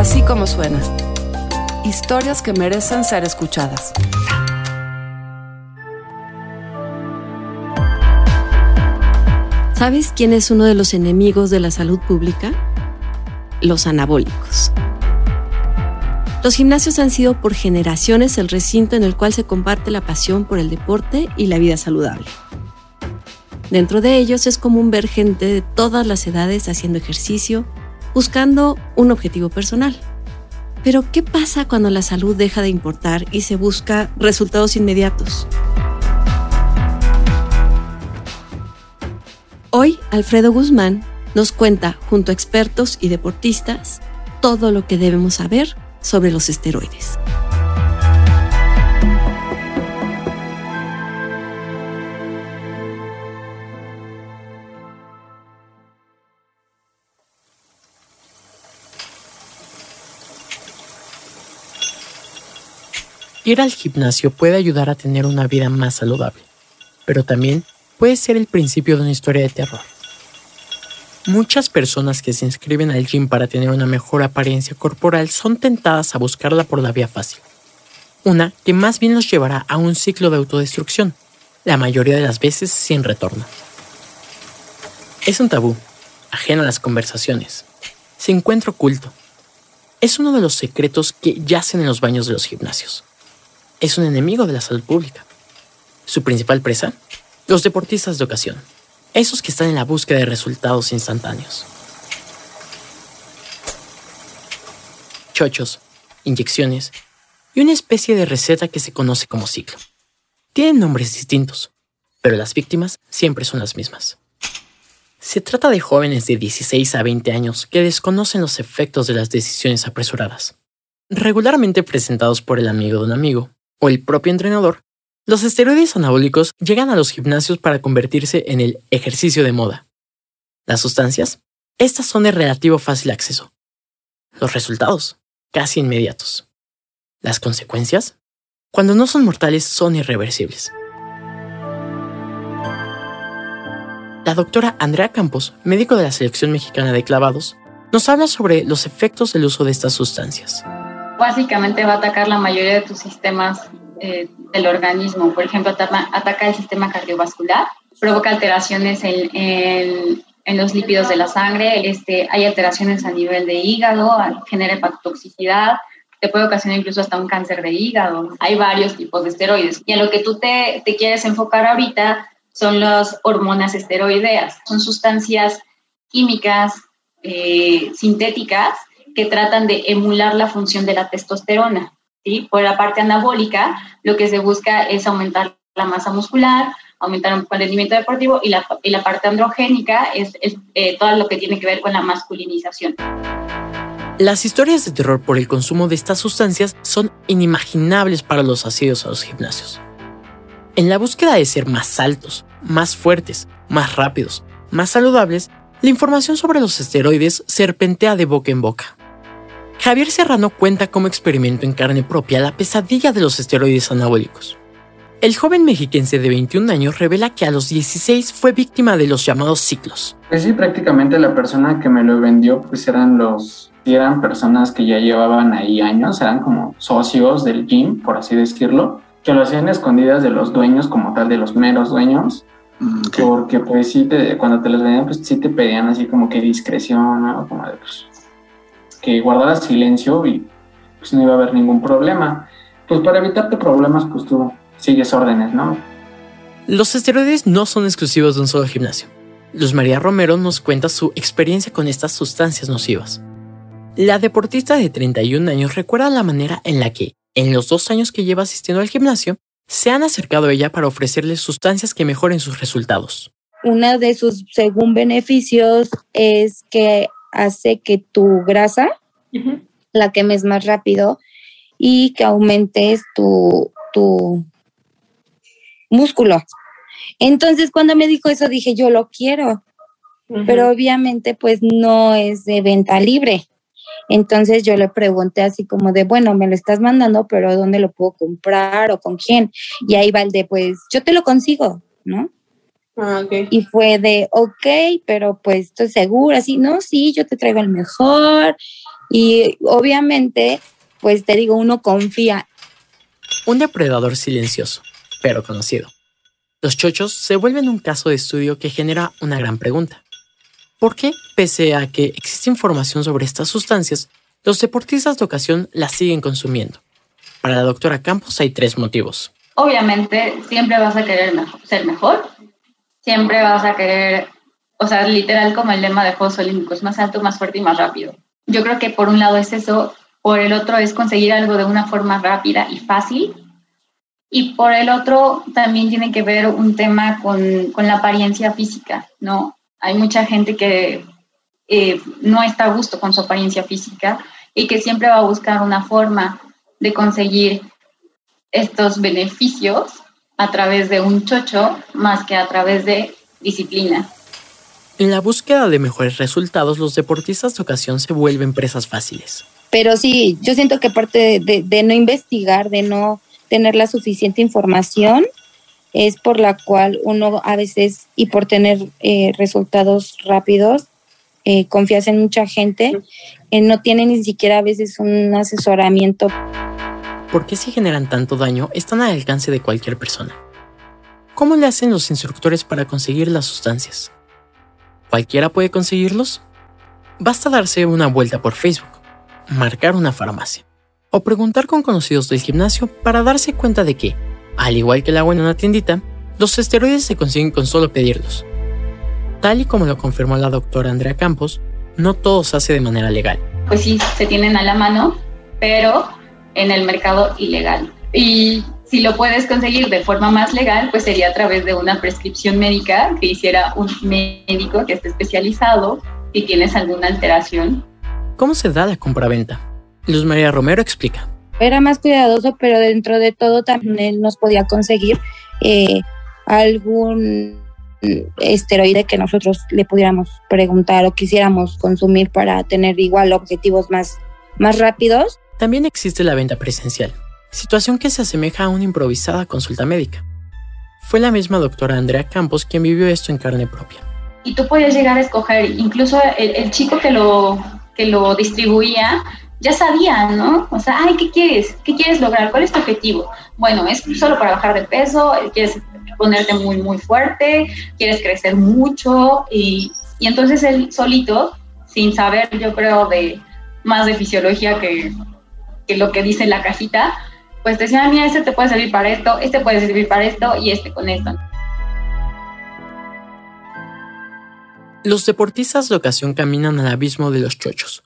Así como suena. Historias que merecen ser escuchadas. ¿Sabes quién es uno de los enemigos de la salud pública? Los anabólicos. Los gimnasios han sido por generaciones el recinto en el cual se comparte la pasión por el deporte y la vida saludable. Dentro de ellos es común ver gente de todas las edades haciendo ejercicio, buscando un objetivo personal. Pero ¿qué pasa cuando la salud deja de importar y se busca resultados inmediatos? Hoy, Alfredo Guzmán nos cuenta, junto a expertos y deportistas, todo lo que debemos saber sobre los esteroides. Ir al gimnasio puede ayudar a tener una vida más saludable, pero también puede ser el principio de una historia de terror. Muchas personas que se inscriben al gym para tener una mejor apariencia corporal son tentadas a buscarla por la vía fácil. Una que más bien los llevará a un ciclo de autodestrucción, la mayoría de las veces sin retorno. Es un tabú, ajeno a las conversaciones. Se encuentra oculto. Es uno de los secretos que yacen en los baños de los gimnasios es un enemigo de la salud pública. Su principal presa, los deportistas de ocasión, esos que están en la búsqueda de resultados instantáneos. Chochos, inyecciones y una especie de receta que se conoce como ciclo. Tienen nombres distintos, pero las víctimas siempre son las mismas. Se trata de jóvenes de 16 a 20 años que desconocen los efectos de las decisiones apresuradas, regularmente presentados por el amigo de un amigo o el propio entrenador, los esteroides anabólicos llegan a los gimnasios para convertirse en el ejercicio de moda. Las sustancias, estas son de relativo fácil acceso. Los resultados, casi inmediatos. Las consecuencias, cuando no son mortales, son irreversibles. La doctora Andrea Campos, médico de la Selección Mexicana de Clavados, nos habla sobre los efectos del uso de estas sustancias básicamente va a atacar la mayoría de tus sistemas eh, del organismo. Por ejemplo, ataca, el sistema cardiovascular, provoca alteraciones en, los lípidos de la sangre, este, hay alteraciones a nivel de hígado, genera hepatotoxicidad, te puede ocasionar incluso hasta un cáncer de hígado. Hay varios tipos de esteroides. Y a lo que tú te, te quieres enfocar ahorita son las hormonas esteroideas. Son sustancias químicas eh, sintéticas que tratan de emular la función de la testosterona. ¿sí? Por la parte anabólica, lo que se busca es aumentar la masa muscular, aumentar un rendimiento deportivo y la, y la parte androgénica es, eh, todo lo que tiene que ver con la masculinización. Las historias de terror por el consumo de estas sustancias son inimaginables para los asidos a los gimnasios. En la búsqueda de ser más altos, más fuertes, más rápidos, más saludables, la información sobre los esteroides serpentea de boca en boca. Javier Serrano cuenta como experimento en carne propia la pesadilla de los esteroides anabólicos. El joven mexiquense de 21 años revela que a los 16 fue víctima de los llamados ciclos. Pues sí, prácticamente la persona que me lo vendió pues eran los eran personas que ya llevaban ahí años, eran como socios del gym, por así decirlo, que lo hacían escondidas de los dueños como tal, de los meros dueños, mm, porque pues sí, te, cuando te los vendían pues sí te pedían así como que discreción, ¿no? como de pues que guardaras silencio y pues no iba a haber ningún problema. Pues para evitarte problemas, pues tú sigues órdenes, ¿no? Los esteroides no son exclusivos de un solo gimnasio. Luz María Romero nos cuenta su experiencia con estas sustancias nocivas. La deportista de 31 años recuerda la manera en la que, en los dos años que lleva asistiendo al gimnasio, se han acercado a ella para ofrecerle sustancias que mejoren sus resultados. Uno de sus, según beneficios, es que hace que tu grasa la quemes más rápido y que aumentes tu, tu músculo. Entonces, cuando me dijo eso, dije, yo lo quiero, pero obviamente pues no es de venta libre. Entonces yo le pregunté así como de, bueno, me lo estás mandando, pero ¿dónde lo puedo comprar o con quién? Y ahí va el de, pues yo te lo consigo, ¿no? Ah. Y fue de, ok, pero pues estoy segura, así, no, sí, yo te traigo el mejor. Y obviamente, pues te digo, uno confía. Un depredador silencioso, pero conocido. Los chochos se vuelven un caso de estudio que genera una gran pregunta. ¿Por qué, pese a que existe información sobre estas sustancias, los deportistas de ocasión las siguen consumiendo? Para la doctora Campos hay tres motivos. Obviamente, siempre vas a querer mejor- ser mejor, siempre vas a querer, o sea, literal como el lema de Juegos Olímpicos, más alto, más fuerte y más rápido. Yo creo que por un lado es eso, por el otro es conseguir algo de una forma rápida y fácil, y por el otro también tiene que ver un tema con, con la apariencia física, ¿no? Hay mucha gente que eh, no está a gusto con su apariencia física y que siempre va a buscar una forma de conseguir estos beneficios a través de un chocho más que a través de disciplina. En la búsqueda de mejores resultados, los deportistas de ocasión se vuelven presas fáciles. Pero sí, yo siento que parte de, de- de no investigar, de no tener la suficiente información, es por la cual uno a veces, y por tener eh, resultados rápidos, eh, confías en mucha gente, eh, no tiene ni siquiera a veces un asesoramiento ¿Por qué si generan tanto daño están al alcance de cualquier persona? ¿Cómo le hacen los instructores para conseguir las sustancias? ¿Cualquiera puede conseguirlos? Basta darse una vuelta por Facebook, marcar una farmacia o preguntar con conocidos del gimnasio para darse cuenta de que, al igual que el agua en una tiendita, los esteroides se consiguen con solo pedirlos. Tal y como lo confirmó la doctora Andrea Campos, no todo se hace de manera legal. Pues sí, se tienen a la mano, pero en el mercado ilegal. Y si lo puedes conseguir de forma más legal, pues sería a través de una prescripción médica que hiciera un médico que esté especializado si tienes alguna alteración ¿Cómo se da la compraventa? Luz María Romero explica. era más cuidadoso, pero dentro de todo también nos podía conseguir eh, algún esteroide que nosotros le pudiéramos preguntar o quisiéramos consumir para tener igual objetivos más, más rápidos. También existe la venta presencial, situación que se asemeja a una improvisada consulta médica. Fue la misma doctora Andrea Campos quien vivió esto en carne propia. y tú podías llegar a escoger, incluso el, chico que lo, que lo distribuía ya sabía, ¿no? O sea, ay, ¿qué quieres? ¿Qué quieres lograr? ¿Cuál es tu objetivo? Bueno, es solo para bajar de peso, quieres ponerte muy, muy fuerte, quieres crecer mucho y, y entonces él solito, sin saber, yo creo, de más de fisiología que, que lo que dice la cajita, pues decía, mira, este te puede servir para esto, este puede servir para esto y este con esto. Los deportistas de ocasión caminan al abismo de los chochos.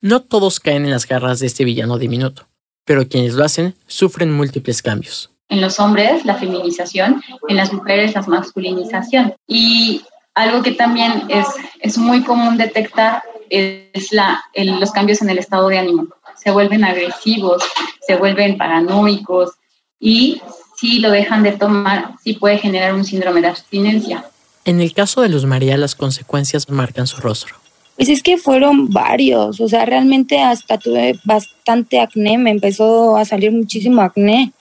No todos caen en las garras de este villano diminuto, pero quienes lo hacen sufren múltiples cambios. En los hombres, la feminización, en las mujeres, la masculinización. Y algo que también es, es muy común detectar es la, el- los cambios en el estado de ánimo. Se vuelven agresivos, se vuelven paranoicos y si lo dejan de tomar, sí puede generar un síndrome de abstinencia. En el caso de Luz María, las consecuencias marcan su rostro. Pues es que fueron varios, o sea, realmente hasta tuve bastante acné, me empezó a salir muchísimo acné.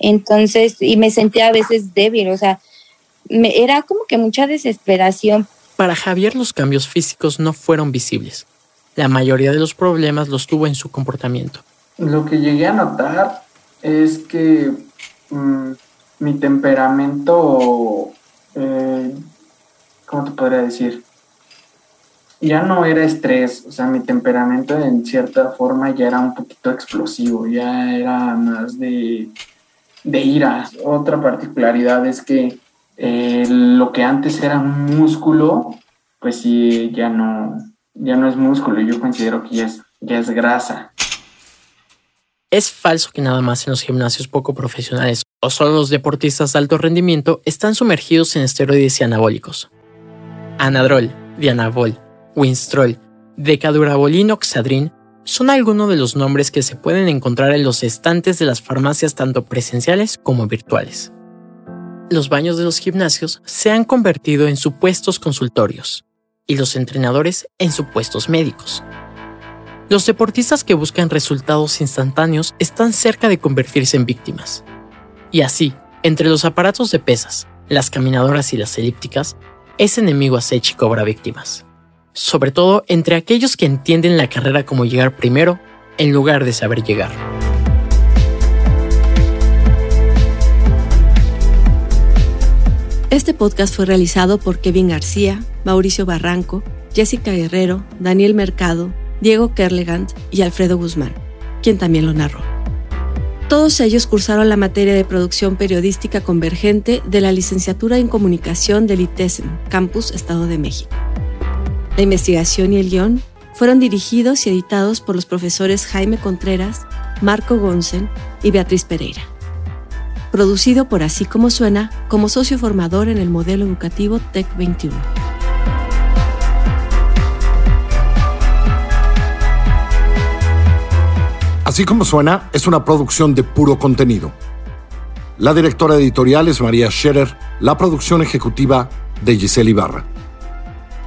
Entonces, y me sentía a veces débil, o sea, me, era como que mucha desesperación. Para Javier los cambios físicos no fueron visibles. La mayoría de los problemas los tuvo en su comportamiento. Lo que llegué a notar es que mm, mi temperamento, eh, ¿cómo te podría decir? Ya no era estrés, o sea, mi temperamento en cierta forma ya era un poquito explosivo, ya era más de, de ira. Otra particularidad es que eh, lo que antes era un músculo, pues sí, ya no, ya no es músculo, yo considero que ya es, ya es grasa. Es falso que nada más en los gimnasios poco profesionales o solo los deportistas de alto rendimiento están sumergidos en esteroides y anabólicos. Anadrol, Dianabol, Winstrol, Decadurabolin Oxadrin son algunos de los nombres que se pueden encontrar en los estantes de las farmacias tanto presenciales como virtuales. Los baños de los gimnasios se han convertido en supuestos consultorios y los entrenadores en supuestos médicos. Los deportistas que buscan resultados instantáneos están cerca de convertirse en víctimas. Y así, entre los aparatos de pesas, las caminadoras y las elípticas, ese enemigo acecha y cobra víctimas. Sobre todo entre aquellos que entienden la carrera como llegar primero en lugar de saber llegar. Este podcast fue realizado por Kevin García, Mauricio Barranco, Jessica Guerrero, Daniel Mercado, Diego Kerlegant y Alfredo Guzmán, quien también lo narró. Todos ellos cursaron la materia de producción periodística convergente de la licenciatura en comunicación del ITESM, Campus Estado de México. La investigación y el guion fueron dirigidos y editados por los profesores Jaime Contreras, Marco Gonsen y Beatriz Pereira. Producido por Así como Suena como socio formador en el modelo educativo TEC 21. Así como suena, es una producción de puro contenido. La directora editorial es María Scherer, la producción ejecutiva de Giselle Ibarra.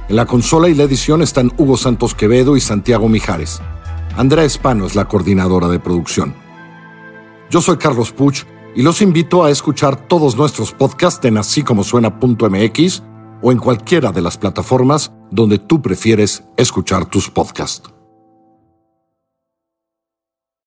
En la consola y la edición están Hugo Santos Quevedo y Santiago Mijares. Andrea Espano es la coordinadora de producción. Yo soy Carlos Puch y los invito a escuchar todos nuestros podcasts en así como suena.mx o en cualquiera de las plataformas donde tú prefieres escuchar tus podcasts.